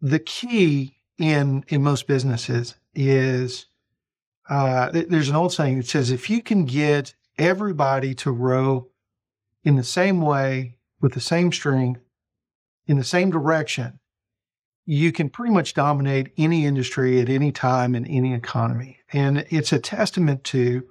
the key in in most businesses is uh, th- there's an old saying that says if you can get everybody to row in the same way with the same strength in the same direction, you can pretty much dominate any industry at any time in any economy. And it's a testament to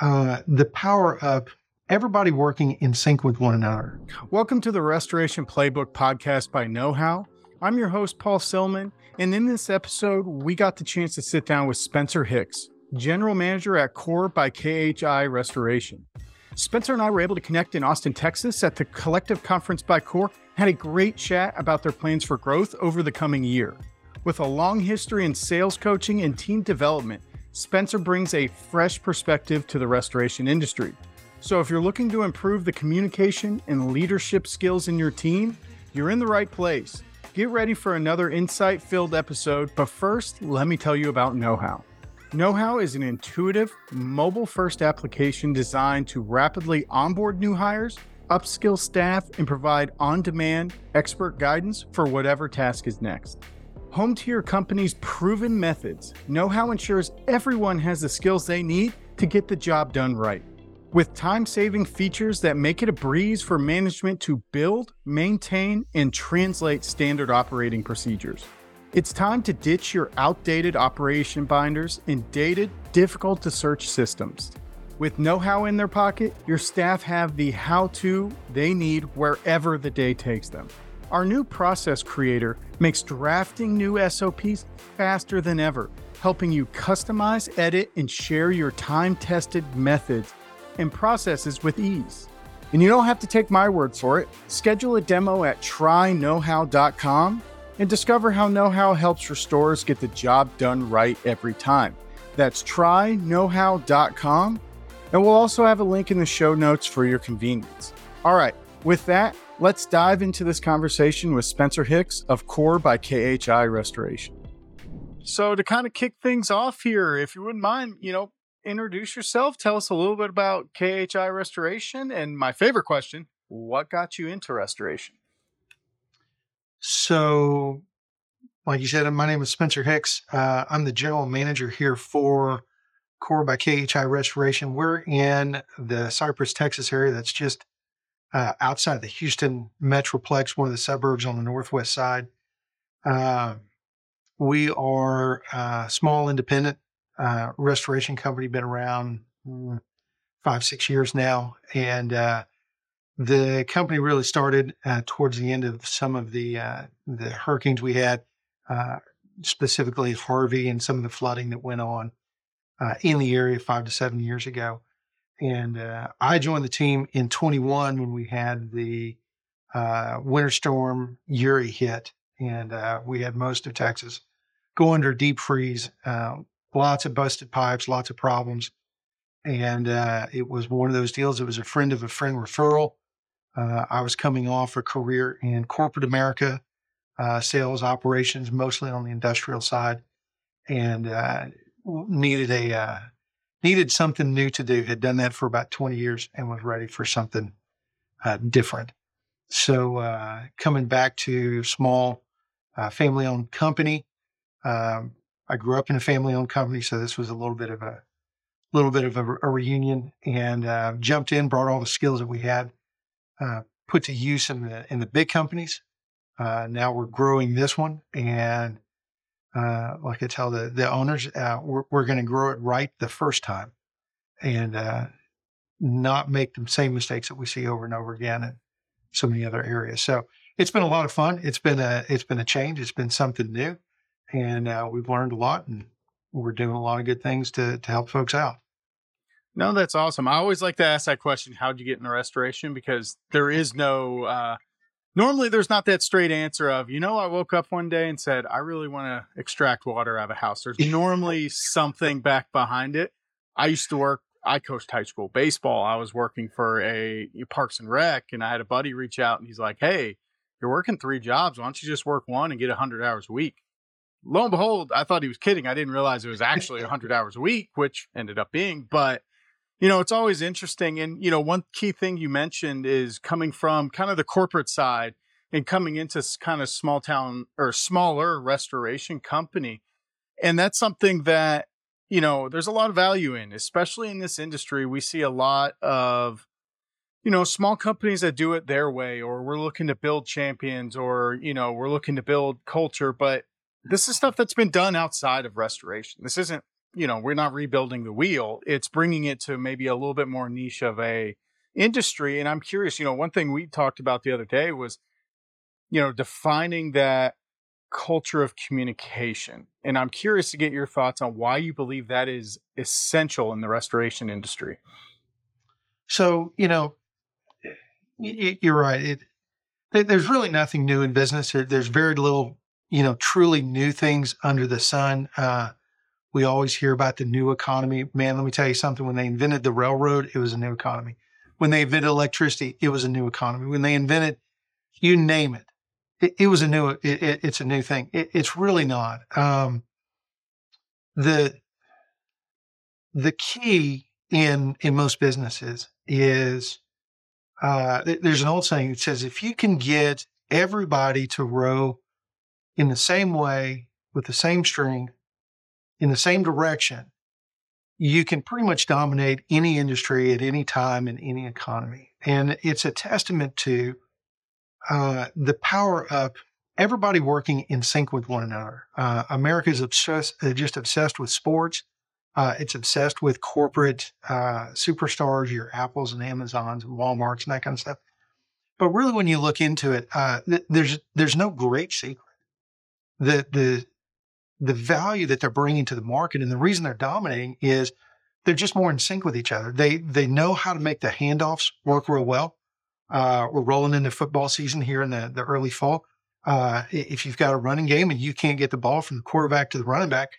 uh, the power of everybody working in sync with one another. Welcome to the Restoration Playbook podcast by KnowHow. I'm your host, Paul Silman, and in this episode, we got the chance to sit down with Spencer Hicks, General Manager at Core by KHI Restoration. Spencer and I were able to connect in Austin, Texas at the Collective Conference by Core, had a great chat about their plans for growth over the coming year. With a long history in sales coaching and team development, Spencer brings a fresh perspective to the restoration industry. So if you're looking to improve the communication and leadership skills in your team, you're in the right place. Get ready for another insight filled episode, but first, let me tell you about KnowHow. KnowHow is an intuitive, mobile first application designed to rapidly onboard new hires, upskill staff, and provide on demand expert guidance for whatever task is next. Home to your company's proven methods, KnowHow ensures everyone has the skills they need to get the job done right with time saving features that make it a breeze for management to build, maintain, and translate standard operating procedures. It's time to ditch your outdated operation binders and dated, difficult to search systems. With KnowHow in their pocket, your staff have the how to they need wherever the day takes them. Our new process creator makes drafting new SOPs faster than ever, helping you customize, edit, and share your time tested methods and processes with ease. And you don't have to take my word for it. Schedule a demo at tryknowhow.com and discover how KnowHow helps restorers get the job done right every time. That's tryknowhow.com. And we'll also have a link in the show notes for your convenience. All right, with that, let's dive into this conversation with Spencer Hicks of Core by KHI Restoration. So, to kind of kick things off here, if you wouldn't mind, you know, introduce yourself. Tell us a little bit about KHI Restoration. And my favorite question what got you into restoration? So, like you said, my name is Spencer Hicks. Uh, I'm the general manager here for Core by KHI Restoration. We're in the Cypress, Texas area that's just uh, outside of the Houston Metroplex, one of the suburbs on the northwest side. Uh, we are a small independent uh, restoration company, been around mm, five, six years now. And uh, the company really started uh, towards the end of some of the uh, the hurricanes we had, uh, specifically Harvey and some of the flooding that went on uh, in the area five to seven years ago. And I joined the team in 21 when we had the winter storm Uri hit, and we had most of Texas go under deep freeze lots of busted pipes, lots of problems. And uh, it was one of those deals. It was a friend of a friend referral. Uh, I was coming off a career in corporate America, uh, sales operations, mostly on the industrial side, and uh, needed a uh, needed something new to do. Had done that for about 20 years and was ready for something uh, different. So coming back to small family-owned company, um, I grew up in a family-owned company, so this was a little bit of a little bit of a, a reunion, and uh, jumped in, brought all the skills that we had, uh, put to use in the in the big companies. Uh, now we're growing this one, and uh, like I tell the the owners, uh, we're we're going to grow it right the first time, and uh, not make the same mistakes that we see over and over again in so many other areas. So it's been a lot of fun. It's been a it's been a change. It's been something new and uh, we've learned a lot and we're doing a lot of good things to, to help folks out. No, that's awesome. I always like to ask that question how'd you get into restoration? Because there is no, uh, normally there's not that straight answer of, you know, I woke up one day and said, I really want to extract water out of a house. There's normally something back behind it. I used to work, I coached high school baseball. I was working for a Parks and Rec, and I had a buddy reach out and he's like, Hey, you're working three jobs. Why don't you just work one and get 100 hours a week? Lo and behold, I thought he was kidding. I didn't realize it was actually 100 hours a week, which ended up being. But, you know, it's always interesting. And, you know, one key thing you mentioned is coming from kind of the corporate side. and coming into kind of small town or smaller restoration company. And that's something that, you know, there's a lot of value in, especially in this industry. We see a lot of, you know, small companies that do it their way, or we're looking to build champions, or, you know, we're looking to build culture. But this is stuff that's been done outside of restoration. This isn't, you know, we're not rebuilding the wheel. It's bringing it to maybe a little bit more niche of a industry. And I'm curious, you know, one thing we talked about the other day was, you know, defining that culture of communication. And I'm curious to get your thoughts on why you believe that is essential in the restoration industry. So, you know, you're right. It, there's really nothing new in business. There's very little, you know, truly new things under the sun. Uh, we always hear about the new economy. Man, let me tell you something. When they invented the railroad, it was a new economy. When they invented electricity, it was a new economy. When they invented, you name it, it, it was a new. It, it, it's a new thing. It, it's really not. Um, the the key in in most businesses is uh, there's an old saying that says if you can get everybody to row in the same way with the same string in the same direction you can pretty much dominate any industry at any time in any economy and it's a testament to uh, the power of everybody working in sync with one another uh, america is obsessed uh, just obsessed with sports uh, it's obsessed with corporate uh, superstars, your Apples and Amazons and Walmarts and that kind of stuff. But really, when you look into it, th- there's there's no great secret. The the the value that they're bringing to the market and the reason they're dominating is they're just more in sync with each other. They they know how to make the handoffs work real well. Uh, we're rolling into football season here in the, the early fall. Uh, if you've got a running game and you can't get the ball from the quarterback to the running back,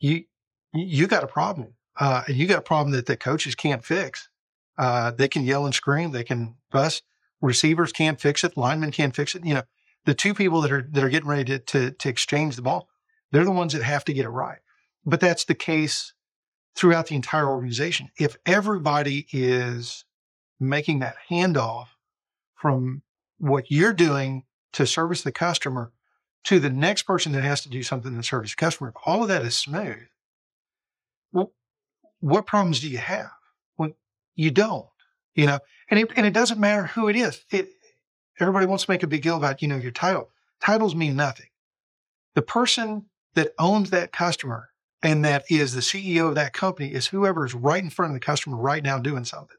you you got a problem. Uh, and you got a problem that the coaches can't fix. Uh, they can yell and scream. They can bust. Receivers can't fix it. Linemen can't fix it. You know, the two people that are that are getting ready to to, to exchange the ball, they're the ones that have to get it right. But that's the case throughout the entire organization. If everybody is making that handoff from what you're doing to service the customer to the next person that has to do something to service the customer, if all of that is smooth, well, what problems do you have? Well, you don't, you know, and it, and it doesn't matter who it is. It, everybody wants to make a big deal about, you know, your title. Titles mean nothing. The person that owns that customer and that is the CEO of that company is whoever is right in front of the customer right now doing something.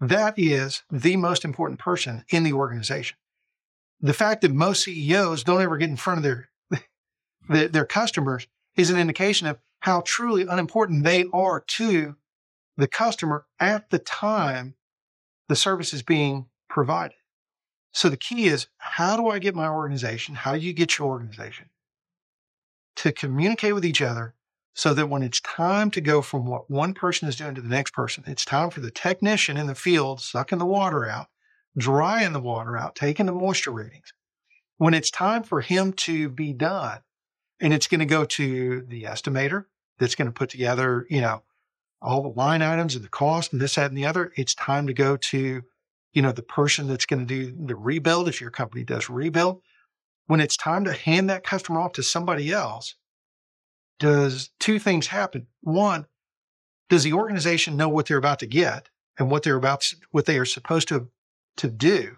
That is the most important person in the organization. The fact that most CEOs don't ever get in front of their their, their customers is an indication of how truly unimportant they are to the customer at the time the service is being provided. So the key is how do I get my organization? How do you get your organization to communicate with each other so that when it's time to go from what one person is doing to the next person, it's time for the technician in the field sucking the water out, drying the water out, taking the moisture readings. When it's time for him to be done, and it's going to go to the estimator that's going to put together, you know, all the line items and the cost and this, that, and the other. It's time to go to, you know, the person that's going to do the rebuild if your company does rebuild. When it's time to hand that customer off to somebody else, does two things happen? One, does the organization know what they're about to get and what they're about, what they are supposed to, to do?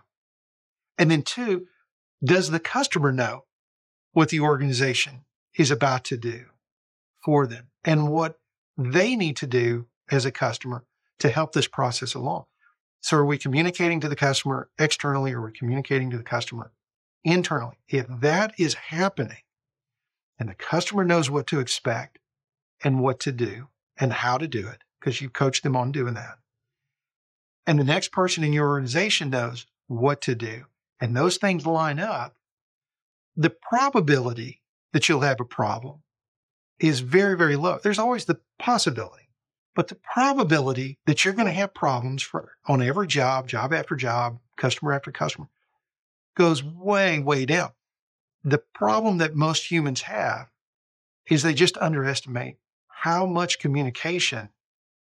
And then two, does the customer know what the organization is about to do for them and what they need to do as a customer to help this process along. So are we communicating to the customer externally or are we communicating to the customer internally? If that is happening and the customer knows what to expect and what to do and how to do it, because you've coached them on doing that. And the next person in your organization knows what to do and those things line up, the probability that you'll have a problem is very, very low. There's always the possibility, but the probability that you're going to have problems for on every job, job after job, customer after customer goes way, way down. The problem that most humans have is they just underestimate how much communication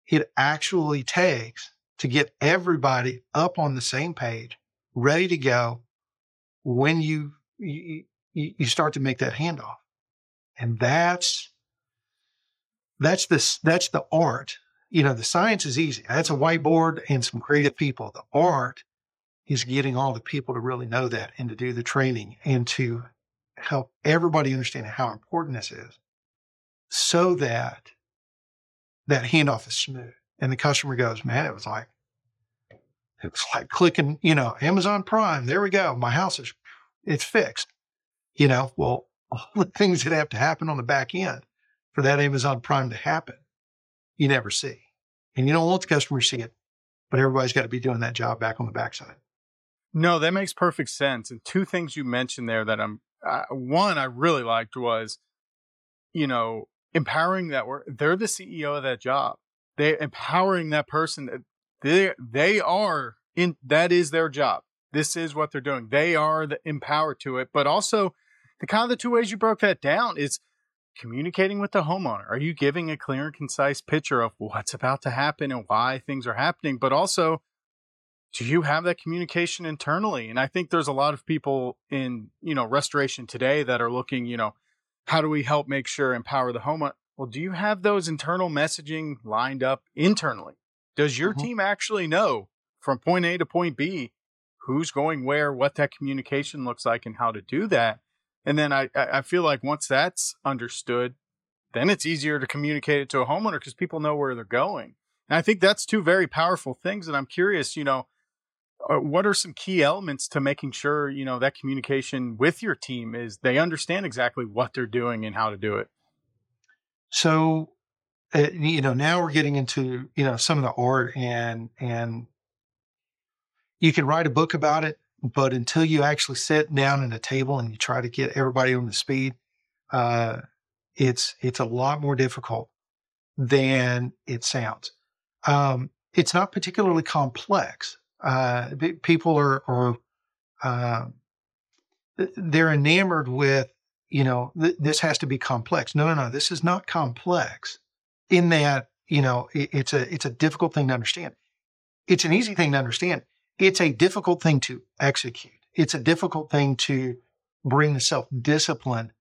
it actually takes to get everybody up on the same page, ready to go, when you, you, you start to make that handoff. And that's, that's this, that's the art. You know, the science is easy. That's a whiteboard and some creative people. The art is getting all the people to really know that and to do the training and to help everybody understand how important this is so that that handoff is smooth. And the customer goes, man, it was like, it's like clicking, you know, Amazon Prime. There we go. My house is, it's fixed. You know, well, all the things that have to happen on the back end for that Amazon Prime to happen, you never see. And you don't want the customer to see it, but everybody's got to be doing that job back on the backside. No, that makes perfect sense. And two things you mentioned there that I'm, uh, one I really liked was, you know, empowering that work. They're the CEO of that job. They empowering that person. They they are in that is their job. This is what they're doing. They are the empowered to it. But also, the kind of the two ways you broke that down is communicating with the homeowner. Are you giving a clear and concise picture of what's about to happen and why things are happening? But also, do you have that communication internally? And I think there's a lot of people in, you know, restoration today that are looking, you know, how do we help make sure empower the homeowner? Well, do you have those internal messaging lined up internally? Does your mm-hmm. team actually know from point A to point B who's going where, what that communication looks like, and how to do that? And then I, I feel like once that's understood, then it's easier to communicate it to a homeowner because people know where they're going. And I think that's two very powerful things. And I'm curious, you know, uh, what are some key elements to making sure you know that communication with your team is they understand exactly what they're doing and how to do it so uh, you know now we're getting into you know some of the art and and you can write a book about it but until you actually sit down at a table and you try to get everybody on the speed uh, it's it's a lot more difficult than it sounds um, it's not particularly complex uh, people are, are uh, they're enamored with, you know, th- this has to be complex. No, no, no. This is not complex. In that, you know, it, it's a it's a difficult thing to understand. It's an easy thing to understand. It's a difficult thing to execute. It's a difficult thing to bring the self discipline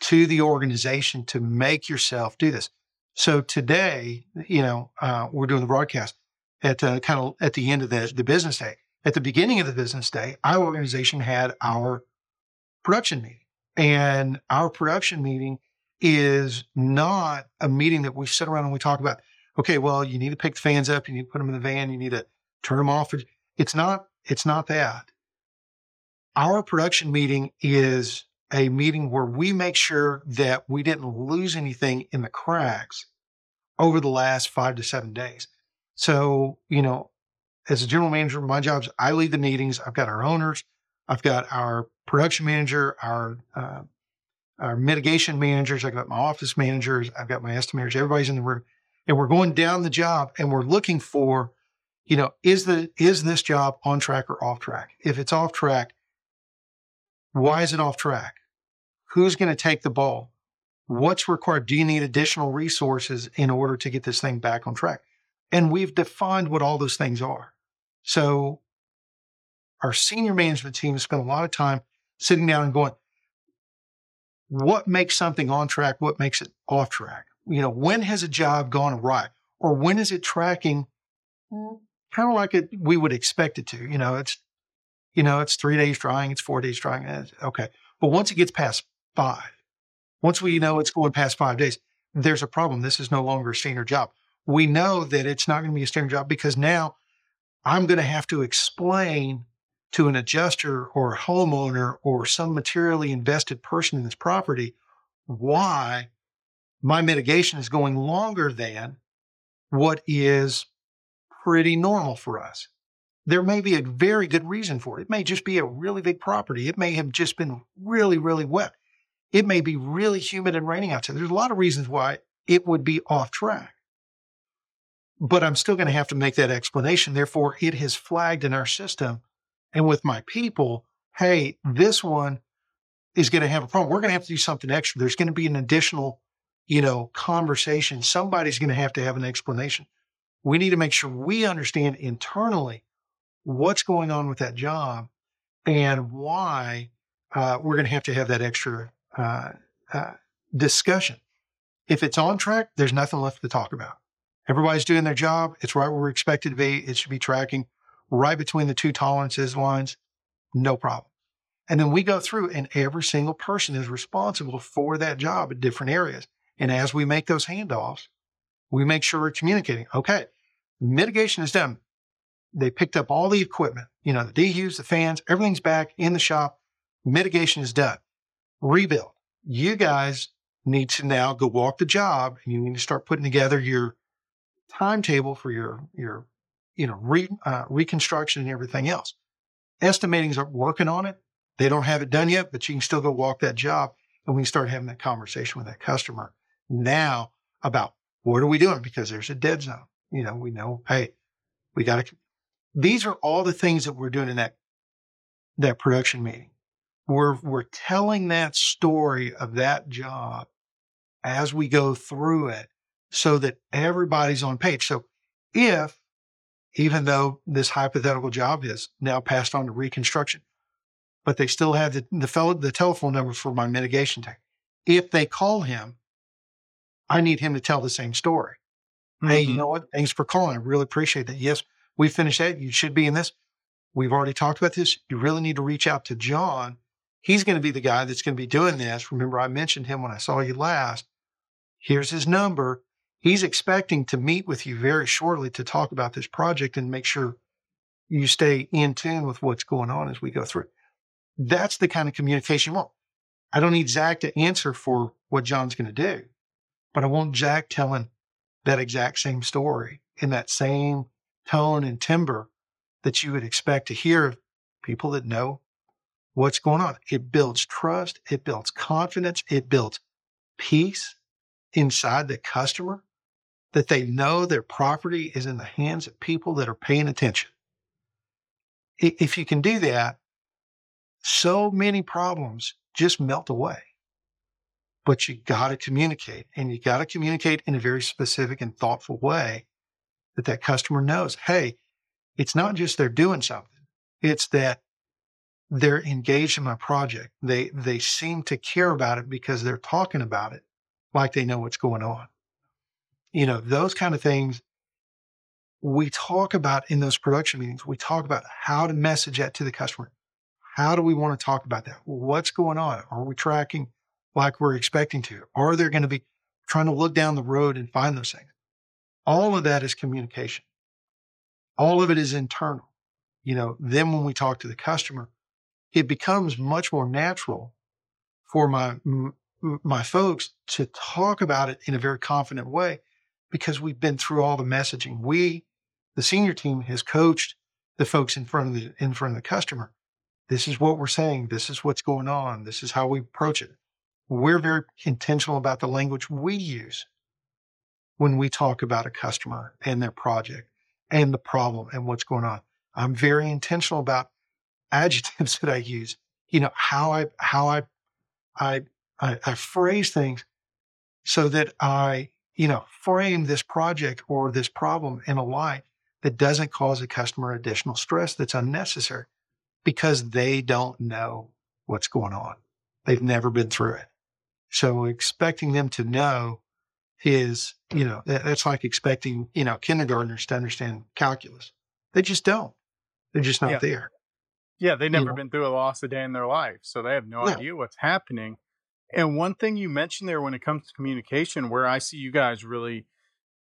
to the organization to make yourself do this. So today, you know, uh, we're doing the broadcast at uh, kind of at the end of the, the business day. At the beginning of the business day, our organization had our production meeting. And our production meeting is not a meeting that we sit around and we talk about, okay, well, you need to pick the fans up, you need to put them in the van, you need to turn them off. It's not, it's not that. Our production meeting is a meeting where we make sure that we didn't lose anything in the cracks over the last five to seven days. So, you know, as a general manager, my job is I lead the meetings. I've got our owners, I've got our production manager, our uh, our mitigation managers, I've got my office managers, I've got my estimators. Everybody's in the room, and we're going down the job, and we're looking for, you know, is the is this job on track or off track? If it's off track, why is it off track? Who's going to take the ball? What's required? Do you need additional resources in order to get this thing back on track? And we've defined what all those things are. So our senior management team has spent a lot of time sitting down and going, what makes something on track? What makes it off track? You know, when has a job gone awry? Or when is it tracking kind of like it we would expect it to? You know, it's you know, it's three days drying, it's four days drying. Eh, okay. But once it gets past five, once we know it's going past five days, there's a problem. This is no longer a standard job we know that it's not going to be a standard job because now I'm going to have to explain to an adjuster or a homeowner or some materially invested person in this property why my mitigation is going longer than what is pretty normal for us. There may be a very good reason for it. It may just be a really big property. It may have just been really, really wet. It may be really humid and raining outside. There's a lot of reasons why it would be off track but I'm still going to have to make that explanation. Therefore, it has flagged in our system and with my people, hey, this one is going to have a problem. We're going to have to do something extra. There's going to be an additional, you know, conversation. Somebody's going to have to have an explanation. We need to make sure we understand internally what's going on with that job and why uh, we're going to have to have that extra uh, uh, discussion. If it's on track, there's nothing left to talk about. Everybody's doing their job. It's right where we're expected to be. It should be tracking right between the two tolerances lines. No problem. And then we go through, and every single person is responsible for that job in different areas. And as we make those handoffs, we make sure we're communicating. Okay, mitigation is done. They picked up all the equipment, you know, the DHUs, the fans, everything's back in the shop. Mitigation is done. Rebuild. You guys need to now go walk the job and you need to start putting together your timetable for your, your, you know, re, uh, reconstruction and everything else. Estimating's are working on it. They don't have it done yet, but you can still go walk that job and we can start having that conversation with that customer now about what are we doing? Because there's a dead zone. You know, we know, hey, we got to, these are all the things that we're doing in that, that production meeting. We're, we're telling that story of that job as we go through it so that everybody's on page. So if, even though this hypothetical job is now passed on to reconstruction, but they still have the, the fellow, the telephone number for my mitigation tech. If they call him, I need him to tell the same story. Mm-hmm. Hey, you mm-hmm. know what? Thanks for calling. I really appreciate that. Yes, we finished that. You should be in this. We've already talked about this. You really need to reach out to John. He's going to be the guy that's going to be doing this. Remember, I mentioned him when I saw you last. Here's his number. He's expecting to meet with you very shortly to talk about this project and make sure you stay in tune with what's going on as we go through. That's the kind of communication you want. I don't need Zach to answer for what John's going to do, but I want Zach telling that exact same story in that same tone and timbre that you would expect to hear people that know what's going on. It builds trust, it builds confidence, it builds peace inside the customer that they know their property is in the hands of people that are paying attention. If you can do that, so many problems just melt away. But you got to communicate and you got to communicate in a very specific and thoughtful way that that customer knows, hey, it's not just they're doing something. It's that they're engaged in my project. They, they seem to care about it because they're talking about it like they know what's going on. You know, those kind of things we talk about in those production meetings. We talk about how to message that to the customer. How do we want to talk about that? What's going on? Are we tracking like we're expecting to? Are there going to be trying to look down the road and find those things? All of that is communication. All of it is internal. You know, then when we talk to the customer, it becomes much more natural for my my folks to talk about it in a very confident way because we've been through all the messaging. We, the senior team, has coached the folks in front of the in front of the customer this is what we're saying. This is what's going on. This is how we approach it. We're very intentional about the language we use when we talk about a customer and their project and the problem and what's going on. I'm very intentional about adjectives that I use. You know how I how I I I, I phrase things so that I you know frame this project or this problem in a light that doesn't cause a customer additional stress that's unnecessary because they don't know what's going on. They've never been through it. So expecting them to know is, you know, that's like expecting, you know, kindergartners to understand calculus. They just don't. They're just not yeah. there. Yeah, they've never you know? been through a loss a day in their life. So they have no, no idea what's happening. And one thing you mentioned there when it comes to communication, where I see you guys really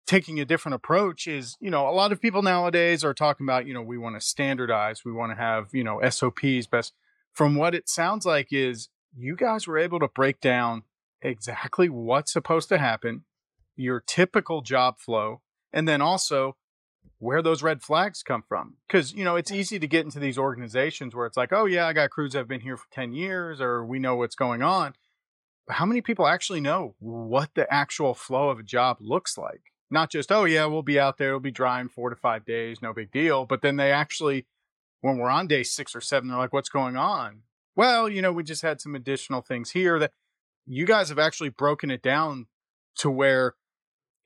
taking a different approach is, you know, a lot of people nowadays are talking about, you know, we want to standardize, we want to have, you know, SOPs best. From what it sounds like is you guys were able to break down exactly what's supposed to happen, your typical job flow, and then also where those red flags come from. Because, you know, it's easy to get into these organizations where it's like, oh, yeah, I got crews that have been here for 10 years or we know what's going on. But how many people actually know what the actual flow of a job looks like? not just, oh, yeah, we'll be out there, it'll be dry in four to five days, no big deal. But then they actually, when we're on day six or seven, they're like, what's going on? Well, you know, we just had some additional things here that you guys have actually broken it down to where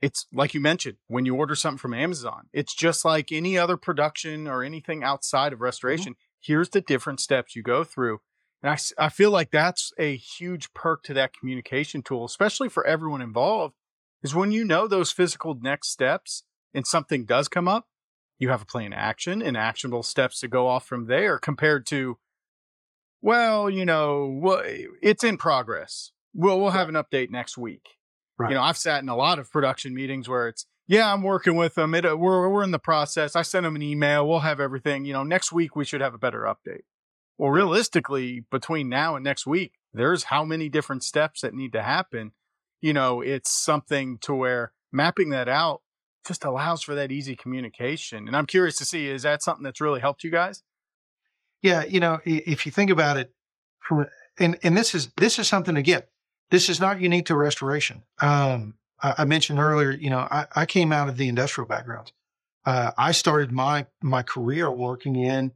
it's like you mentioned when you order something from Amazon, it's just like any other production or anything outside of mm-hmm. restoration. Mm-hmm. Here's the different steps you go through. And I, I feel like that's a huge perk to that communication tool, especially for everyone involved, is when you know those physical next steps and something does come up, you have a plan of action and actionable steps to go off from there compared to, well, you know, it's in progress. We'll, we'll have an update next week. Right. You know, I've sat in a lot of production meetings where it's, yeah, I'm working with them. It, uh, we're, we're in the process. I sent them an email. We'll have everything. You know, next week we should have a better update. Well, realistically, between now and next week, there's how many different steps that need to happen. You know, it's something to where mapping that out just allows for that easy communication. And I'm curious to see, is that something that's really helped you guys? Yeah. You know, if you think about it from, and, and this is, this is something again, this is not unique to restoration. Um, I, I mentioned earlier, you know, I, I, came out of the industrial background. Uh, I started my my career working in,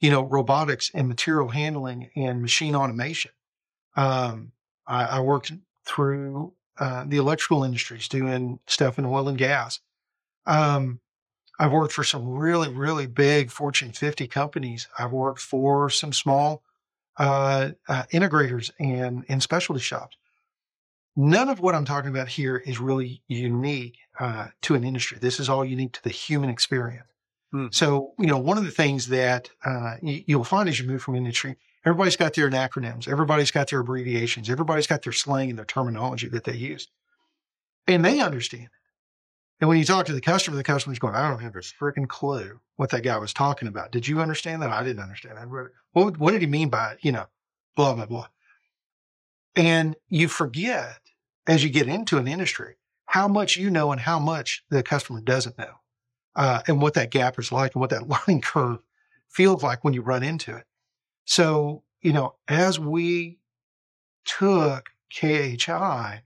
you know, robotics and material handling and machine automation. Um, I, I, worked through uh, the electrical industries doing stuff in oil and gas. Um, I've worked for some really, really big Fortune 50 companies. I've worked for some small uh, uh, integrators and, and specialty shops. None of what I'm talking about here is really unique uh, to an industry. This is all unique to the human experience. Hmm. So, you know, one of the things that uh, you, will find as you move from industry, everybody's got their acronyms, everybody's got their abbreviations, everybody's got their slang and their terminology that they use, and they understand it. And when you talk to the customer, the customer's going, I don't have a freaking clue what that guy was talking about. Did you understand that? I didn't understand that. What, what did he mean by it? You know, blah, blah, blah. And you forget as you get into an industry how much you know and how much the customer doesn't know, uh, and what that gap is like and what that learning curve feels like when you run into it. So, you know, as we took KHI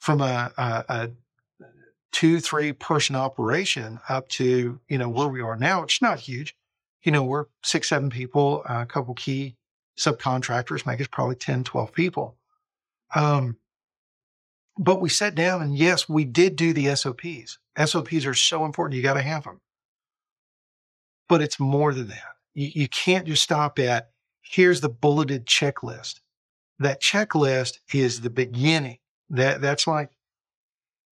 from a, a, a two, three person operation up to, you know, where we are now, it's not huge. You know, we're six, seven people, a couple key subcontractors, make us probably 10, 12 people. Um, but we sat down and yes, we did do the SOPs. SOPs are so important. You got to have them. But it's more than that. You, you can't just stop at here's the bulleted checklist. That checklist is the beginning. That that's like,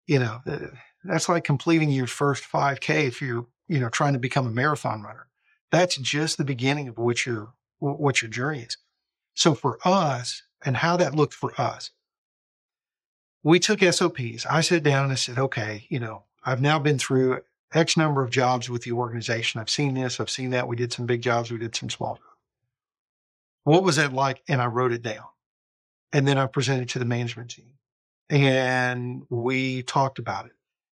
you know, uh, that's like completing your first 5K if you're, you know, trying to become a marathon runner. That's just the beginning of what your what your journey is. So for us, and how that looked for us, we took SOPs. I sat down and I said, okay, you know, I've now been through X number of jobs with the organization. I've seen this, I've seen that. We did some big jobs, we did some small. What was that like? And I wrote it down. And then I presented to the management team. And we talked about it.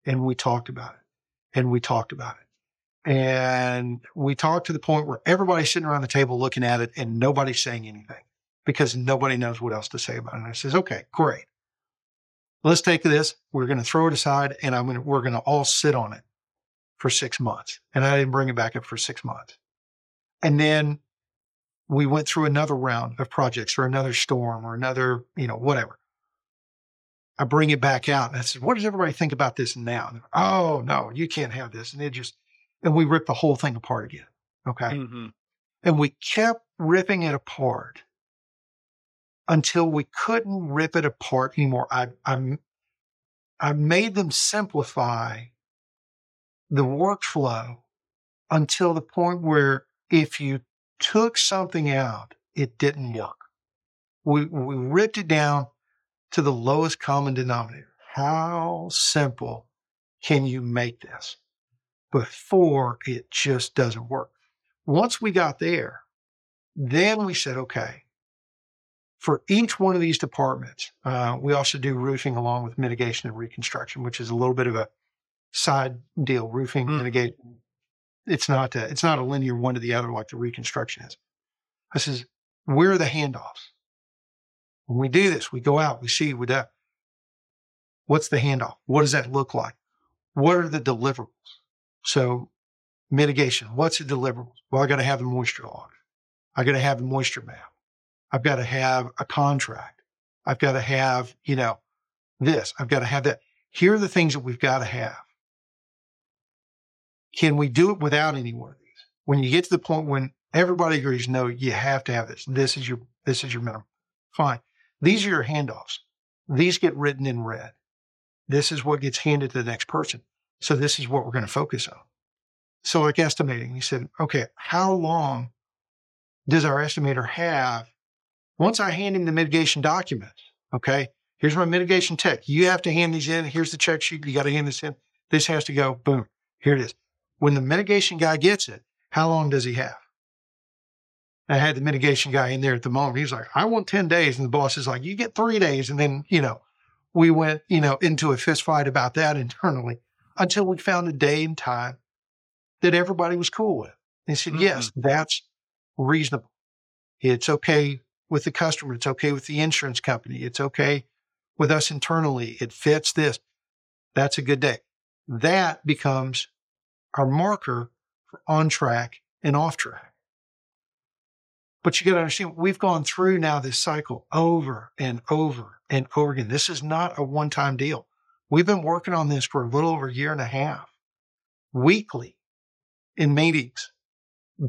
And we talked about it. And we talked about it. And we talked to the point where everybody's sitting around the table looking at it and nobody's saying anything because nobody knows what else to say about it. And I says, okay, great let's take this. We're going to throw it aside and I'm going to, we're going to all sit on it for six months. And I didn't bring it back up for six months. And then we went through another round of projects or another storm or another, you know, whatever. I bring it back out and I said, what does everybody think about this now? Like, oh, no, you can't have this. And it just, and we ripped the whole thing apart again. Okay. Mm-hmm. And we kept ripping it apart until we couldn't rip it apart anymore. I, I, I made them simplify the workflow until the point where if you took something out, it didn't work. We, we ripped it down to the lowest common denominator. How simple can you make this before it just doesn't work? Once we got there, then we said, okay, for each one of these departments, uh, we also do roofing along with mitigation and reconstruction, which is a little bit of a side deal. Roofing, mm. mitigation, it's not a, it's not a linear one to the other like the reconstruction is. I says, where are the handoffs? When we do this, we go out, we see, we do. What's the handoff? What does that look like? What are the deliverables? So mitigation, what's the deliverables? Well, I got to have the moisture log. I got to have the moisture map. I've got to have a contract. I've got to have, you know, this. I've got to have that. Here are the things that we've got to have. Can we do it without any one of these? When you get to the point when Everybody agrees, no, you have to have this. This is your this is your minimum. Fine. These are your handoffs. These get written in red. This is what gets handed to the next person. So this is what we're going to focus on. So like estimating, he said, okay, how long does our estimator have once I hand him the mitigation documents? Okay, here's my mitigation tech. You have to hand these in. Here's the check sheet. You got to hand this in. This has to go. Boom. Here it is. When the mitigation guy gets it, how long does he have? I had the mitigation guy in there at the moment. He's like, I want 10 days. And the boss is like, you get three days. And then, you know, we went, you know, into a fist fight about that internally until we found a day and time that everybody was cool with. They said, mm-hmm. yes, that's reasonable. It's okay with the customer. It's okay with the insurance company. It's okay with us internally. It fits this. That's a good day. That becomes our marker for on track and off track. But you got to understand, we've gone through now this cycle over and over and over again. This is not a one time deal. We've been working on this for a little over a year and a half, weekly in meetings,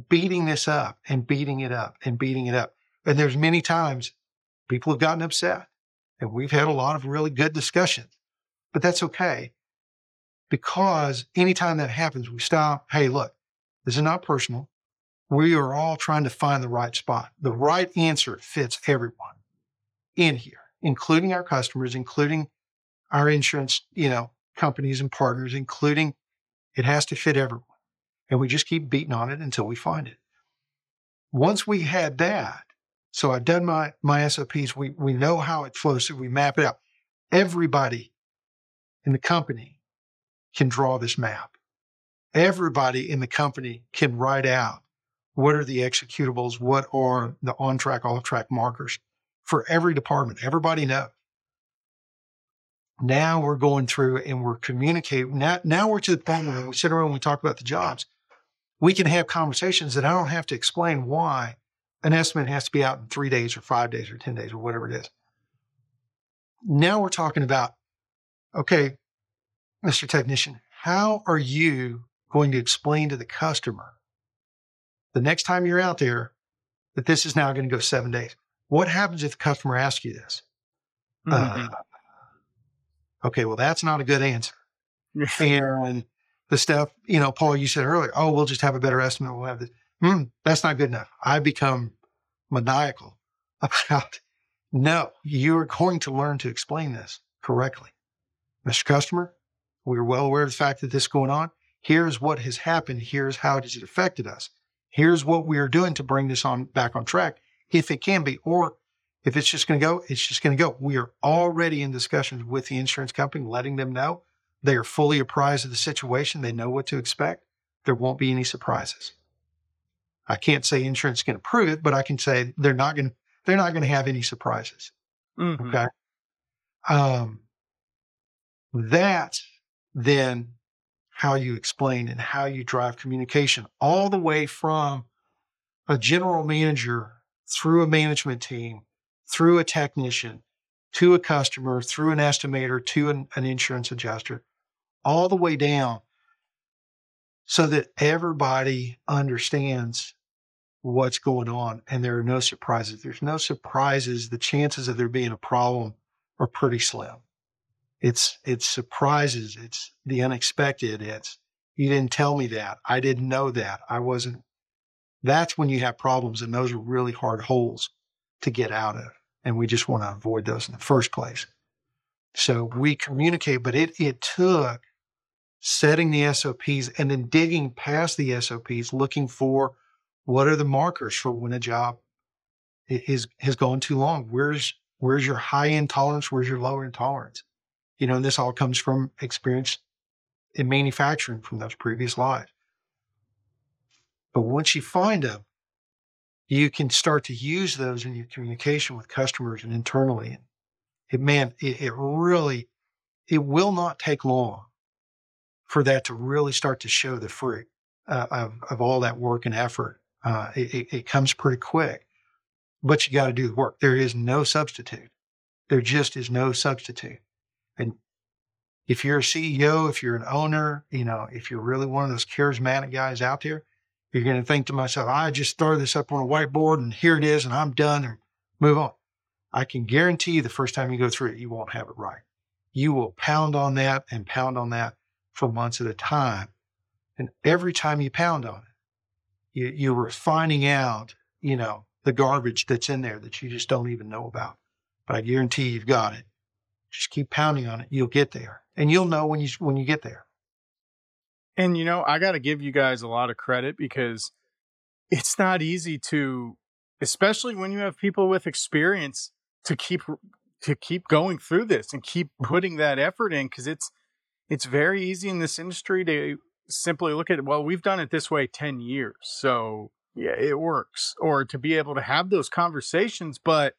beating this up and beating it up and beating it up. And there's many times people have gotten upset and we've had a lot of really good discussions, but that's okay because anytime that happens, we stop. Hey, look, this is not personal we are all trying to find the right spot. The right answer fits everyone in here, including our customers, including our insurance, you know, companies and partners, including it has to fit everyone. And we just keep beating on it until we find it. Once we had that, so I've done my my SOPs, we we know how it flows, so we map it out. Everybody in the company can draw this map. Everybody in the company can write out what are the executables? What are the on track, off track markers for every department? Everybody knows. Now we're going through and we're communicating. Now, now we're to the point where we sit around and we talk about the jobs. We can have conversations that I don't have to explain why an estimate has to be out in three days or five days or 10 days or whatever it is. Now we're talking about, okay, Mr. Technician, how are you going to explain to the customer the next time you're out there that this is now going to go seven days. What happens if the customer asks you this? Mm-hmm. Uh, okay, well, that's not a good answer. and the stuff, you know, Paul, you said earlier, oh, we'll just have a better estimate. We'll have this. Mm, that's not good enough. I become maniacal about no, you're going to learn to explain this correctly. Mr. Customer, we're well aware of the fact that this is going on. Here's what has happened. Here's how it has affected us here's what we are doing to bring this on back on track if it can be or if it's just going to go it's just going to go we are already in discussions with the insurance company letting them know they are fully apprised of the situation they know what to expect there won't be any surprises i can't say insurance can approve it but i can say they're not going to they're not going to have any surprises mm-hmm. okay um that then how you explain and how you drive communication all the way from a general manager through a management team, through a technician, to a customer, through an estimator, to an, an insurance adjuster, all the way down so that everybody understands what's going on and there are no surprises. There's no surprises. The chances of there being a problem are pretty slim. It's it's surprises. It's the unexpected. It's you didn't tell me that. I didn't know that. I wasn't. That's when you have problems, and those are really hard holes to get out of. And we just want to avoid those in the first place. So we communicate, but it it took setting the SOPs and then digging past the SOPs, looking for what are the markers for when a job is has gone too long. Where's where's your high end tolerance? Where's your lower end tolerance? You know, and this all comes from experience in manufacturing from those previous lives. But once you find them, you can start to use those in your communication with customers and internally. And it, man, it, it really, it will not take long for that to really start to show the fruit uh, of, of all that work and effort. Uh, it, it comes pretty quick, but you got to do the work. There is no substitute. There just is no substitute. And if you're a CEO, if you're an owner, you know, if you're really one of those charismatic guys out there, You're going to think to myself, I just throw this up on a whiteboard and here it is and I'm done and move on. I can guarantee you the first time you go through it, you won't have it right. You will pound on that and pound on that for months at a time. And every time you pound on it, you, you're finding out, you know, the garbage that's in there that you just don't even know about. But I guarantee you've got it. Just keep pounding on it. You'll get there and you'll know when you, when you get there. And, you know, I got to give you guys a lot of credit because it's not easy to, especially when you have people with experience to keep to keep going through this and keep mm-hmm. putting that effort in because it's it's very easy in this industry to simply look at well we've done it this way 10 years so yeah it works or to be able to have those conversations but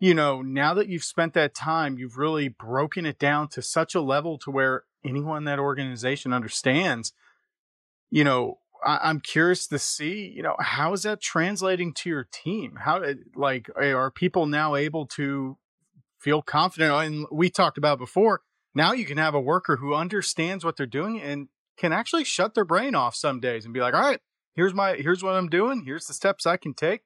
you know now that you've spent that time you've really broken it down to such a level to where anyone in that organization understands you know I, am curious to see, you know, how is that translating to your team? How eh, like are people now able to feel confident? And we talked about before. Now you can have a worker who understands what they're doing and can actually shut their brain off some days and be like, all right, here's my here's what I'm doing. Here's the steps I can take.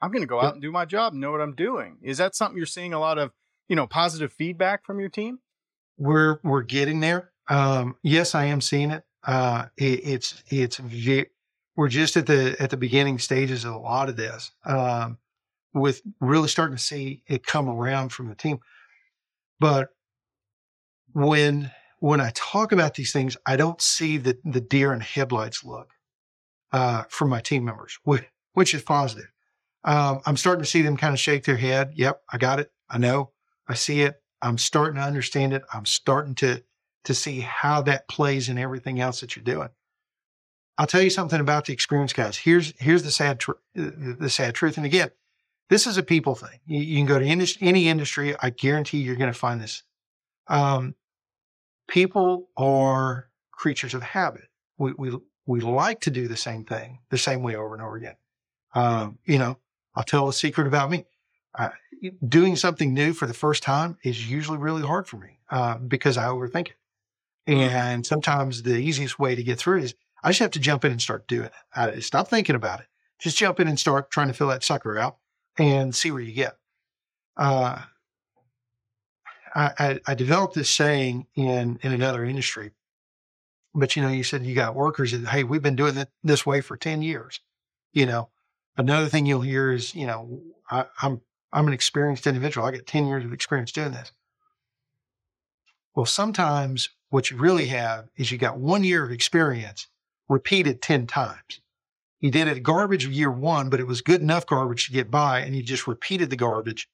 I'm going to go out and do my job and know what I'm doing. Is that something you're seeing a lot of, you know, positive feedback from your team? We're we're getting there. Um, yes, I am seeing it. Uh, it, it's it's we're just at the at the beginning stages of a lot of this, um, with really starting to see it come around from the team. But when when I talk about these things, I don't see the the deer in headlights look uh, from my team members, which, which is positive. Um, I'm starting to see them kind of shake their head. Yep, I got it. I know. I see it. I'm starting to understand it. I'm starting to to see how that plays in everything else that you're doing. I'll tell you something about the experience guys. Here's here's the sad tr- the sad truth. And again, this is a people thing. You, you can go to industry, any industry. I guarantee you're going to find this. Um, people are creatures of habit. We we we like to do the same thing the same way over and over again. Um, you know, I'll tell a secret about me. Uh, doing something new for the first time is usually really hard for me uh, because I overthink it. And sometimes the easiest way to get through it is I just have to jump in and start doing it. I, stop thinking about it. Just jump in and start trying to fill that sucker out and see where you get. Uh, I, I, developed this saying in in another industry, but you know, you said you got workers that hey, we've been doing it this way for ten years. You know, another thing you'll hear is you know, I, I'm I'm an experienced individual. I got ten years of experience doing this. Well, sometimes what you really have is you got one year of experience repeated 10 times. You did it garbage year one, but it was good enough garbage to get by, and you just repeated the garbage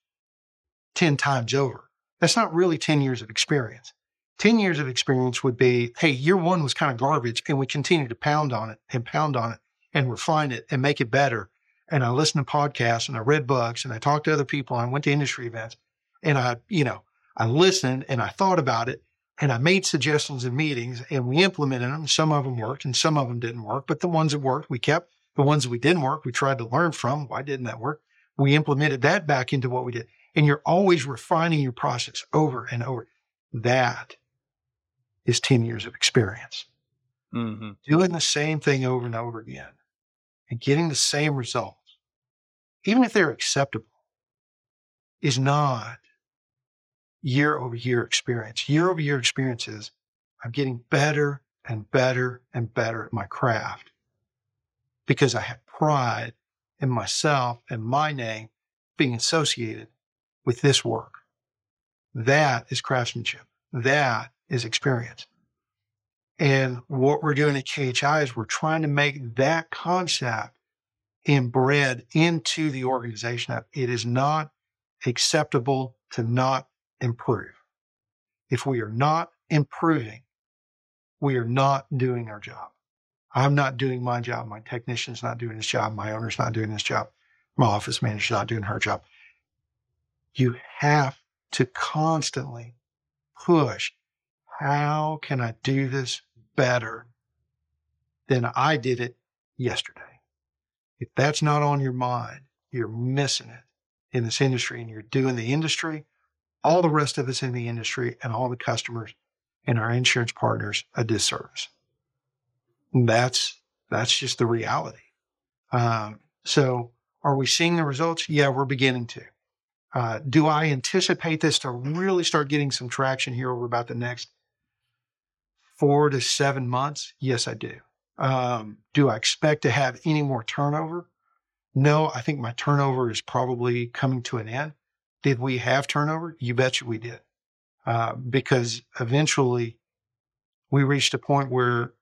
10 times over. That's not really 10 years of experience. 10 years of experience would be hey, year one was kind of garbage, and we continue to pound on it and pound on it and refine it and make it better. And I listened to podcasts and I read books and I talked to other people and I went to industry events and I, you know, I listened and I thought about it and I made suggestions in meetings and we implemented them. Some of them worked and some of them didn't work, but the ones that worked, we kept. The ones that we didn't work, we tried to learn from. Why didn't that work? We implemented that back into what we did. And you're always refining your process over and over. That is 10 years of experience. Mm-hmm. Doing the same thing over and over again and getting the same results, even if they're acceptable, is not year over year experience. Year over year experiences, I'm getting better and better and better at my craft because I have pride in myself and my name being associated with this work. That is craftsmanship. That is experience. And what we're doing at KHI is we're trying to make that concept inbred into the organization. It is not acceptable to not improve. If we are not improving, we are not doing our job. I'm not doing my job. My technician's not doing his job. My owner's not doing his job. My office manager's not doing her job. You have to constantly push. How can I do this better than I did it yesterday? If that's not on your mind, you're missing it in this industry and you're doing the industry all the rest of us in the industry and all the customers and our insurance partners a disservice. And that's that's just the reality. Um, so are we seeing the results? Yeah, we're beginning to. Uh, do I anticipate this to really start getting some traction here over about the next four to seven months? Yes, I do. Um, do I expect to have any more turnover? No, I think my turnover is probably coming to an end. Did we have turnover? You betcha we did. Uh, because eventually we reached a point where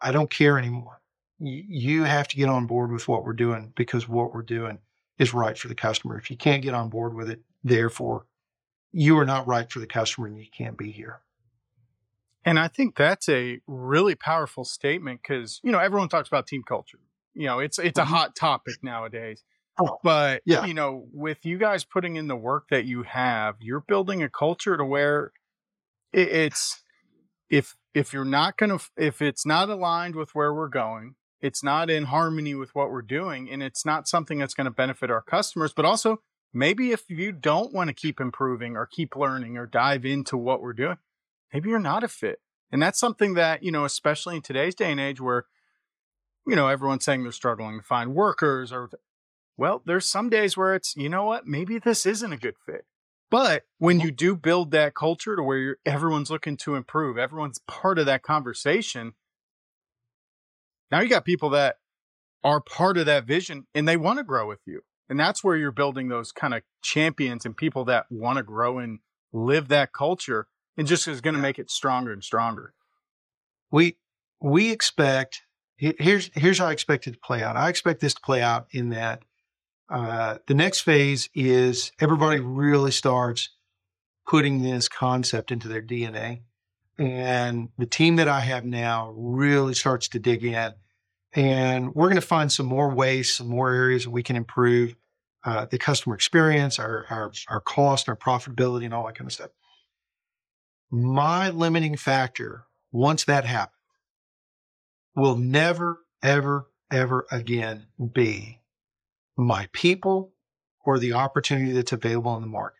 I don't care anymore. Y- you have to get on board with what we're doing because what we're doing is right for the customer. If you can't get on board with it, therefore, you are not right for the customer and you can't be here. And I think that's a really powerful statement because, you know, everyone talks about team culture. You know, it's it's a Mhm. hot topic nowadays. Oh, But, yeah. you know, with you guys putting in the work that you have, you're building a culture to where it's if if you're not going to if it's not aligned with where we're going, it's not in harmony with what we're doing and it's not something that's going to benefit our customers, but also maybe if you don't want to keep improving or keep learning or dive into what we're doing, maybe you're not a fit. And that's something that, you know, especially in today's day and age where you know, everyone's saying they're struggling to find workers or well, there's some days where it's, you know what, maybe this isn't a good fit. But when mm-hmm. you do build that culture to where you're, everyone's looking to improve, everyone's part of that conversation. Now you got people that are part of that vision and they want to grow with you. And that's where you're building those kind of champions and people that want to grow and live that culture and just is going to Yeah. make it stronger and stronger. we we expect here's here's how I expect it to play out. I expect this to play out in that uh, the next phase is everybody really starts putting this concept into their DNA, and the team that I have now really starts to dig in, and we're going to find some more ways, some more areas that we can improve uh, the customer experience, our our our cost, our profitability, and all that kind of stuff. My limiting factor once that happens will never, ever, ever again be my people or the opportunity that's available in the market.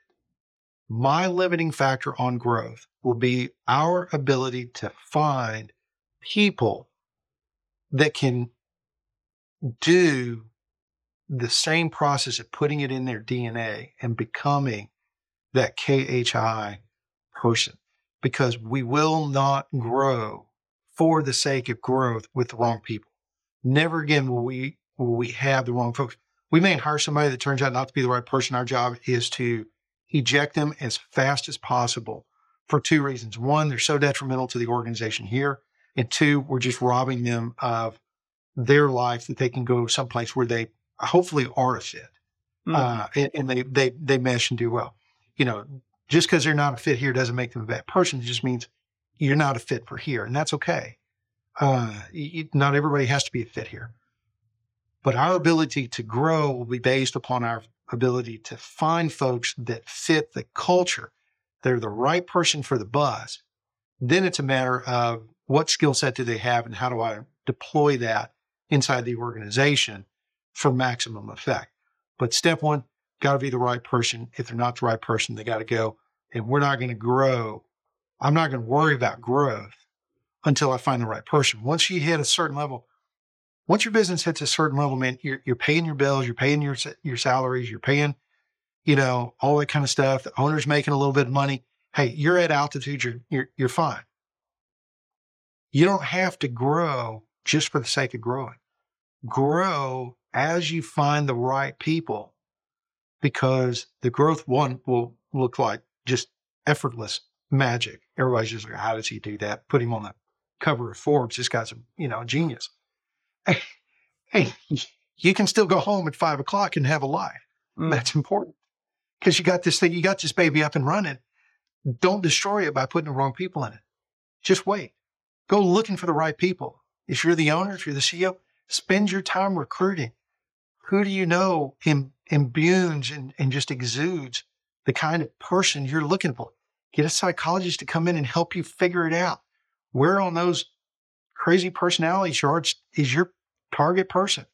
My limiting factor on growth will be our ability to find people that can do the same process of putting it in their DNA and becoming that KHI person because we will not grow for the sake of growth with the wrong people. Never again will we will we have the wrong folks. We may hire somebody that turns out not to be the right person. Our job is to eject them as fast as possible for two reasons. One, they're so detrimental to the organization here. And two, we're just robbing them of their life that they can go someplace where they hopefully are a fit uh, and, and they they they mesh and do well. You know, just because they're not a fit here doesn't make them a bad person. It just means you're not a fit for here, and that's okay. Uh, y- not everybody has to be a fit here, but our ability to grow will be based upon our ability to find folks that fit the culture. They're the right person for the buzz. Then it's a matter of what skill set do they have, and how do I deploy that inside the organization for maximum effect. But step one, got to be the right person. If they're not the right person, they got to go. And we're not going to grow. I'm not going to worry about growth until I find the right person. Once you hit a certain level, once your business hits a certain level, man, you're, you're paying your bills, you're paying your your salaries, you're paying, you know, all that kind of stuff. The owner's making a little bit of money. Hey, you're at altitude. You're you're, you're fine. You don't have to grow just for the sake of growing. Grow as you find the right people because the growth one will look like just effortless magic. Everybody's just like, how does he do that? Put him on the cover of Forbes. This guy's a you know a genius. Hey, you can still go home at five o'clock and have a life. Mm. That's important because you got this thing, you got this baby up and running. Don't destroy it by putting the wrong people in it. Just wait. Go looking for the right people. If you're the owner, if you're the CEO, spend your time recruiting. Who do you know im- imbues and, and just exudes the kind of person you're looking for? Get a psychologist to come in and help you figure it out. Where on those crazy personality charts is your target person?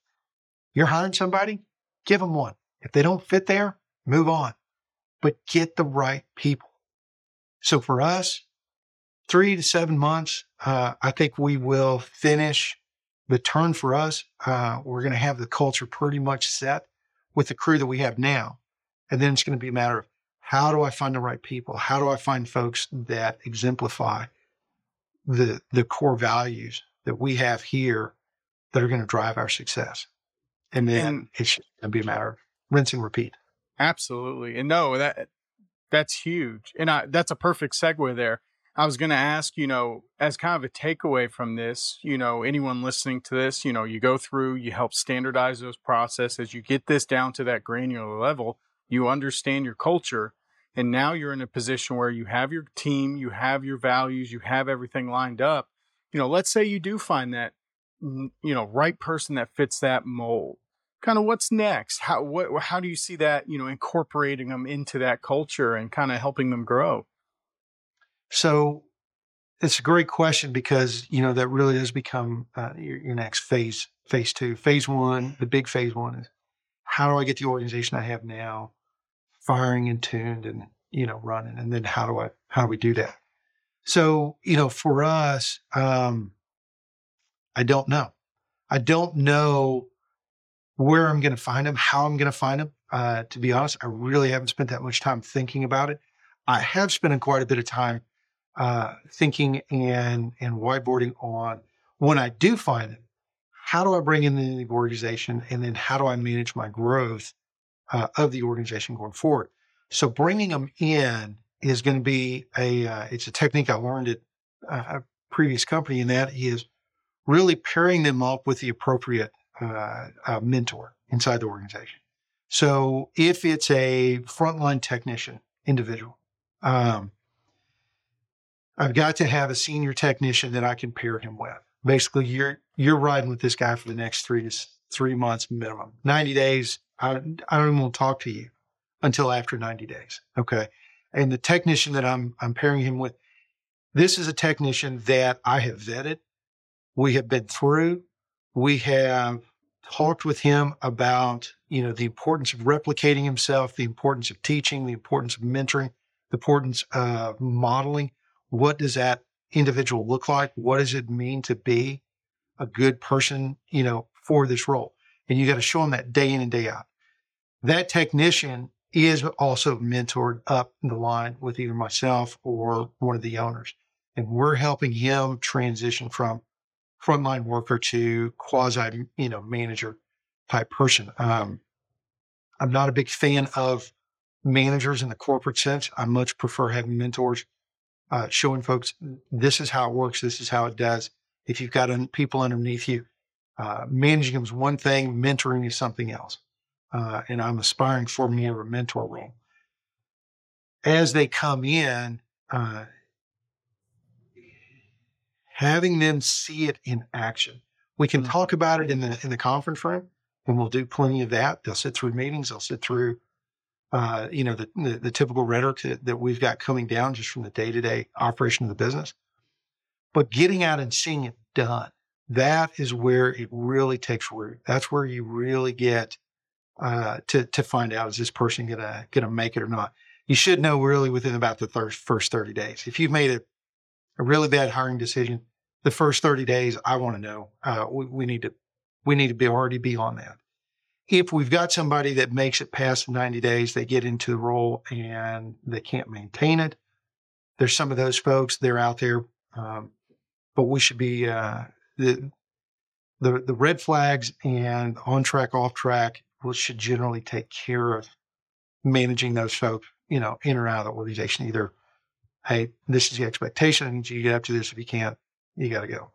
You're hiring somebody, give them one. If they don't fit there, move on. But get the right people. So for us, three to seven months, uh, I think we will finish the turn for us, uh, we're going to have the culture pretty much set with the crew that we have now. And then it's going to be a matter of how do I find the right people? How do I find folks that exemplify the the core values that we have here that are going to drive our success? And then And- it's going to be a matter of rinse and repeat. Absolutely. And no, that that's huge. And I, that's a perfect segue there. I was going to ask, you know, as kind of a takeaway from this, you know, anyone listening to this, you know, you go through, you help standardize those processes, you get this down to that granular level, you understand your culture, and now you're in a position where you have your team, you have your values, you have everything lined up. You know, let's say you do find that you know, right person that fits that mold kind of what's next how what how do you see that you know incorporating them into that culture and kind of helping them grow So it's a great question because you know that really does become uh, your, your next phase. Phase two, phase one, the big phase one is how do I get the organization I have now firing and tuned and you know running, and then how do I how do we do that? So you know, for us, um, I don't know. I don't know where I'm going to find them, how I'm going to find them. Uh, to be honest, I really haven't spent that much time thinking about it. I have spent quite a bit of time uh, thinking and and whiteboarding on when I do find them, how do I bring in the organization, and then how do I manage my growth uh, of the organization going forward? So bringing them in is going to be a uh, it's a technique I learned at uh, a previous company, and that is really pairing them up with the appropriate uh, uh, mentor inside the organization. So if it's a frontline technician individual, um, I've got to have a senior technician that I can pair him with. Basically, you're you're riding with this guy for the next three to three months minimum. Ninety days. I, I don't even want to talk to you until after ninety days. Okay. And the technician that I'm I'm pairing him with, this is a technician that I have vetted. We have been through. We have talked with him about you know the importance of replicating himself, the importance of teaching, the importance of mentoring, the importance of modeling what does that individual look like? What does it mean to be a good person, you know, for this role? And you got to show them that day in and day out. That technician is also mentored up the line with either myself or one of the owners. And we're helping him transition from frontline worker to quasi, you know, manager type person. Um, I'm not a big fan of managers in the corporate sense. I much prefer having mentors uh, showing folks this is how it works, this is how it does. If you've got un- people underneath you, uh, managing them is one thing, mentoring is something else. Uh, and I'm aspiring for more of a mentor role. As they come in, uh, having them see it in action. We can Mhm. talk about it in the in the conference room, and we'll do plenty of that. They'll sit through meetings. They'll sit through uh, you know, the, the, the typical rhetoric that, that we've got coming down just from the day to day operation of the business. But getting out and seeing it done, that is where it really takes root. That's where you really get uh, to to find out is this person gonna gonna make it or not. You should know really within about the thir- first thirty days. If you've made a, a really bad hiring decision, the first thirty days, I want to know. Uh, we, we need to we need to be already be on that if we've got somebody that makes it past 90 days, they get into the role and they can't maintain it. There's some of those folks, they're out there. Um, but we should be, uh, the, the, the red flags and on track, off track, we should generally take care of managing those folks, you know, in or out of the organization. Either, hey, this is the expectation. I need you to get up to this. If you can't, you got to go.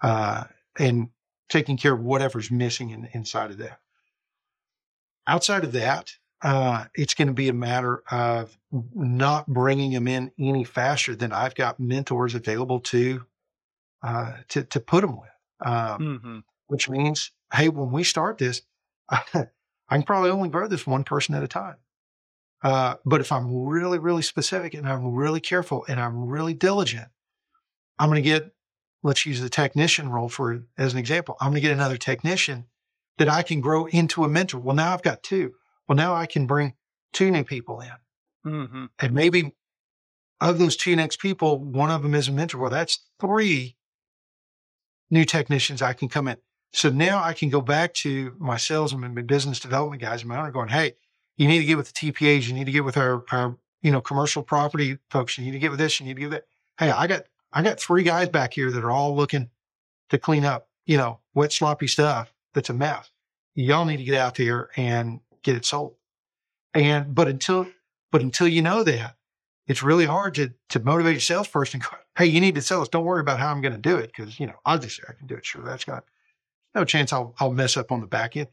Uh, and taking care of whatever's missing in, inside of that outside of that, uh, it's going to be a matter of not bringing them in any faster than I've got mentors available to uh, to to put them with. Um, mm-hmm. which means, hey, when we start this, I, can probably only grow this one person at a time. Uh, but if I'm really, really specific and I'm really careful and I'm really diligent, I'm going to get. Let's use the technician role for as an example. I'm going to get another technician that I can grow into a mentor. Well, now I've got two. Well, now I can bring two new people in. Mm-hmm. And maybe of those two next people, one of them is a mentor. Well, that's three new technicians I can come in. So now I can go back to my sales and my business development guys and my owner going, Hey, you need to get with the TPAs. You need to get with our, our, you know, commercial property folks. You need to get with this. You need to get that. Hey, I got, I got three guys back here that are all looking to clean up, you know, wet, sloppy stuff that's a mess. Y'all need to get out there and get it sold. And, but until, but until you know that, it's really hard to, to motivate a salesperson. Hey, you need to sell us. Don't worry about how I'm going to do it. Cause you know, obviously I can do it. Sure. That's got no chance I'll, I'll mess up on the back end.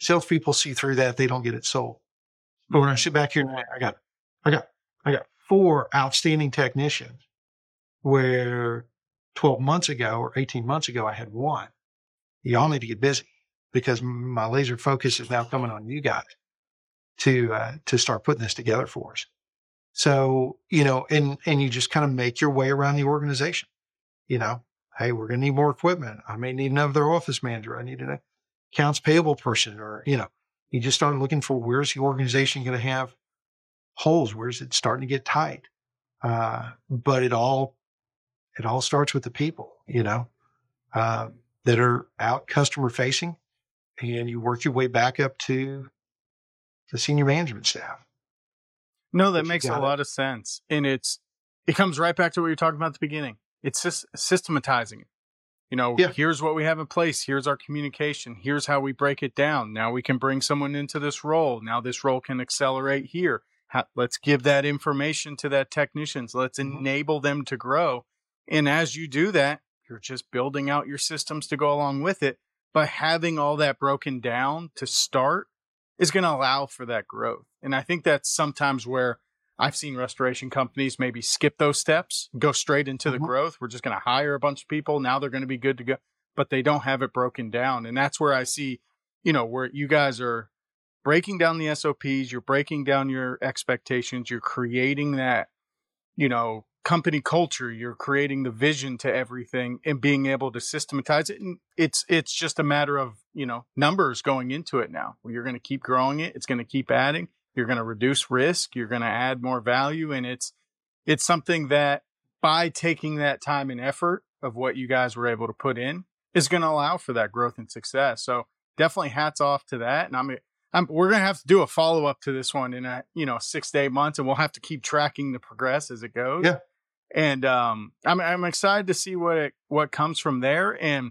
Salespeople see through that. They don't get it sold. But when I sit back here and I got, I got, I got four outstanding technicians where 12 months ago or 18 months ago, I had one. Y'all need to get busy because my laser focus is now coming on you guys to, uh, to start putting this together for us. So, you know, and, and you just kind of make your way around the organization, you know, Hey, we're going to need more equipment. I may need another office manager. I need an accounts payable person or, you know, you just start looking for where's the organization going to have holes? Where's it starting to get tight? Uh, but it all, it all starts with the people, you know, uh, that are out customer facing and you work your way back up to the senior management staff. No, that makes a lot it. of sense. And it's, it comes right back to what you're talking about at the beginning. It's just systematizing it. You know, yeah. here's what we have in place. Here's our communication. Here's how we break it down. Now we can bring someone into this role. Now this role can accelerate here. How, let's give that information to that technicians. Let's mm-hmm. enable them to grow. And as you do that, you're just building out your systems to go along with it. But having all that broken down to start is going to allow for that growth. And I think that's sometimes where I've seen restoration companies maybe skip those steps, go straight into mm-hmm. the growth. We're just going to hire a bunch of people. Now they're going to be good to go, but they don't have it broken down. And that's where I see, you know, where you guys are breaking down the SOPs, you're breaking down your expectations, you're creating that, you know, company culture, you're creating the vision to everything and being able to systematize it. And it's it's just a matter of, you know, numbers going into it now. You're going to keep growing it, it's going to keep adding you're going to reduce risk you're going to add more value and it's it's something that by taking that time and effort of what you guys were able to put in is going to allow for that growth and success. So definitely hats off to that and i'm, I'm we're going to have to do a follow up to this one in a you know six to eight months and we'll have to keep tracking the progress as it goes. Yeah. And um i'm i'm excited to see what it what comes from there and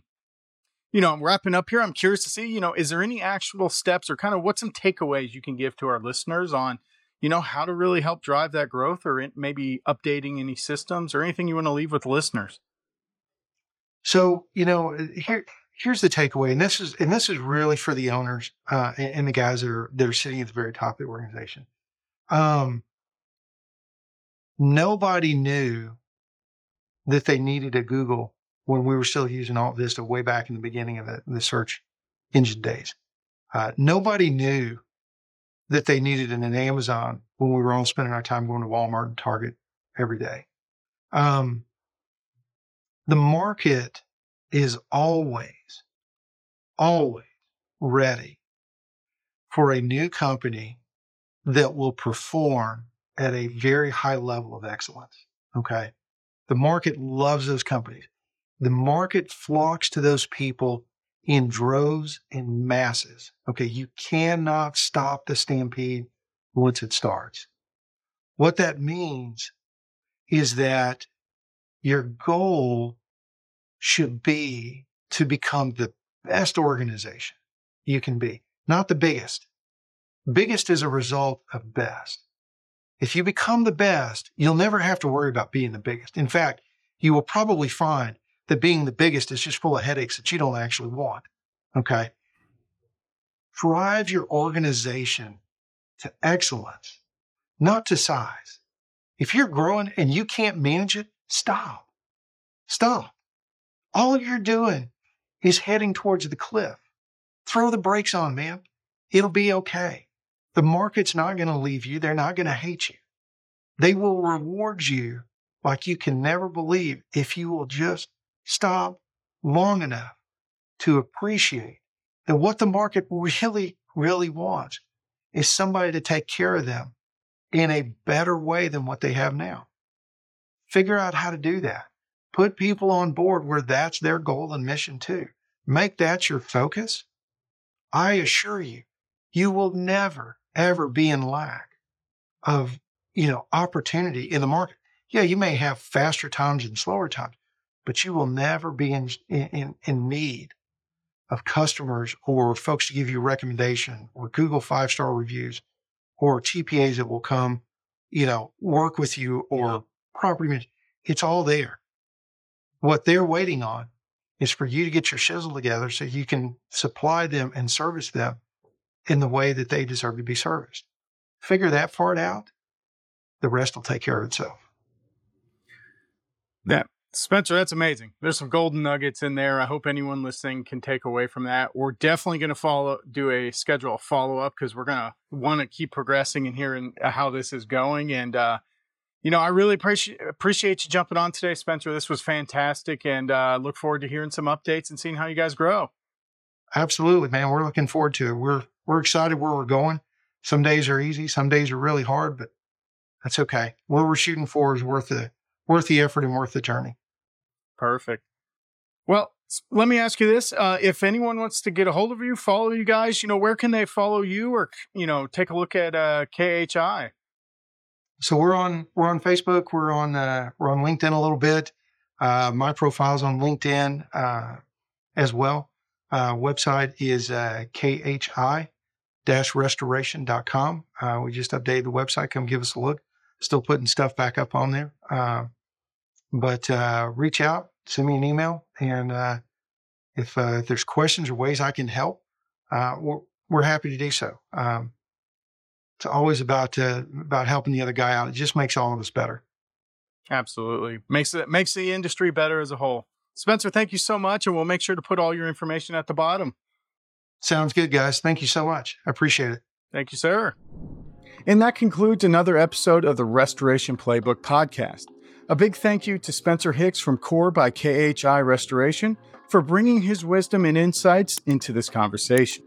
you know, I'm wrapping up here. I'm curious to see, you know, is there any actual steps or kind of what some takeaways you can give to our listeners on, you know, how to really help drive that growth or maybe updating any systems or anything you want to leave with listeners? So, you know, uh, here here's the takeaway, and this is and this is really for the owners uh, and, and, the guys that are that are sitting at the very top of the organization. Um, nobody knew that they needed a Google when we were still using AltaVista way back in the beginning of the, the search engine days. Uh, nobody knew that they needed an Amazon when we were all spending our time going to Walmart and Target every day. Um, the market is always, always ready for a new company that will perform at a very high level of excellence. Okay. The market loves those companies the market flocks to those people in droves and masses. Okay. You cannot stop the stampede once it starts. What that means is that your goal should be to become the best organization you can be, not the biggest. Biggest is a result of best. If you become the best, you'll never have to worry about being the biggest. In fact, you will probably find that being the biggest is just full of headaches that you don't actually want. Okay. Drive your organization to excellence, not to size. If you're growing and you can't manage it, stop. Stop. All you're doing is heading towards the cliff. Throw the brakes on, man. It'll be okay. The market's not going to leave you. They're not going to hate you. They will reward you like you can never believe if you will just stop long enough to appreciate that what the market really, really wants is somebody to take care of them in a better way than what they have now. Figure out how to do that. Put people on board where that's their goal and mission too. make that your focus, I assure you, you will never, ever be in lack of, you know, opportunity in the market. Yeah, you may have faster times and slower times, but you will never be in, in, in need of customers or folks to give you a recommendation or Google five star reviews or TPAs that will come, you know, work with you or property. It's all there. What they're waiting on is for you to get your shizzle together so you can supply them and service them in the way that they deserve to be serviced. Figure that part out. The rest will take care of itself. That Spencer, that's amazing. There's some golden nuggets in there. I hope anyone listening can take away from that. We're definitely going to follow, do a schedule follow up because we're going to want to keep progressing and hearing how this is going. And uh, you know, I really appreciate appreciate you jumping on today, Spencer. This was fantastic, and uh, look forward to hearing some updates and seeing how you guys grow. Absolutely, man. We're looking forward to it. We're we're excited where we're going. Some days are easy, some days are really hard, but that's okay. Where we're shooting for is worth the worth the effort and worth the journey. Perfect. Well, let me ask you this: uh, If anyone wants to get a hold of you, follow you guys, you know, where can they follow you, or you know, take a look at uh, KHI? So we're on we're on Facebook. We're on uh, we're on LinkedIn a little bit. Uh, my profile's on LinkedIn uh, as well. Uh, website is uh, khi-restoration.com. Uh, we just updated the website. Come give us a look. Still putting stuff back up on there. But uh, reach out, send me an email, and uh, if, uh, if there's questions or ways I can help, uh, we're, we're happy to do so. Um, it's always about uh, about helping the other guy out. It just makes all of us better. Absolutely makes it makes the industry better as a whole. Spencer, thank you so much, and we'll make sure to put all your information at the bottom. Sounds good, guys. Thank you so much. I appreciate it. Thank you, sir. And that concludes another episode of the Restoration Playbook podcast. A big thank you to Spencer Hicks from Core by KHI Restoration for bringing his wisdom and insights into this conversation.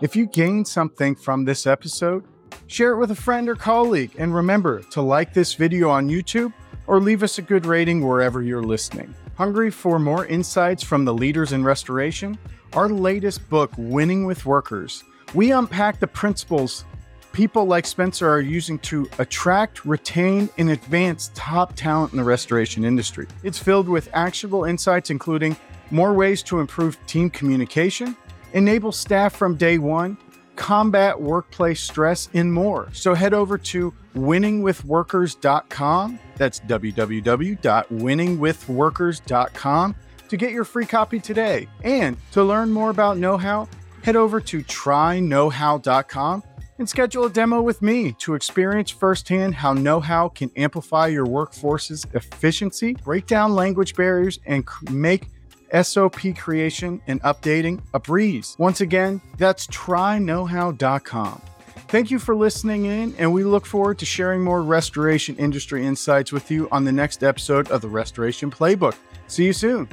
If you gained something from this episode, share it with a friend or colleague, and remember to like this video on YouTube or leave us a good rating wherever you're listening. Hungry for more insights from the leaders in restoration? Our latest book, Winning with Workers, we unpack the principles people like Spencer are using to attract, retain, and advance top talent in the restoration industry. It's filled with actionable insights, including more ways to improve team communication, enable staff from day one, combat workplace stress, and more. So head over to winningwithworkers.com. That's www.winningwithworkers.com to get your free copy today. And to learn more about KnowHow, head over to tryknowhow.com and schedule a demo with me to experience firsthand how KnowHow can amplify your workforce's efficiency, break down language barriers, and make SOP creation and updating a breeze. Once again, that's tryknowhow.com. Thank you for listening in, and we look forward to sharing more restoration industry insights with you on the next episode of the Restoration Playbook. See you soon.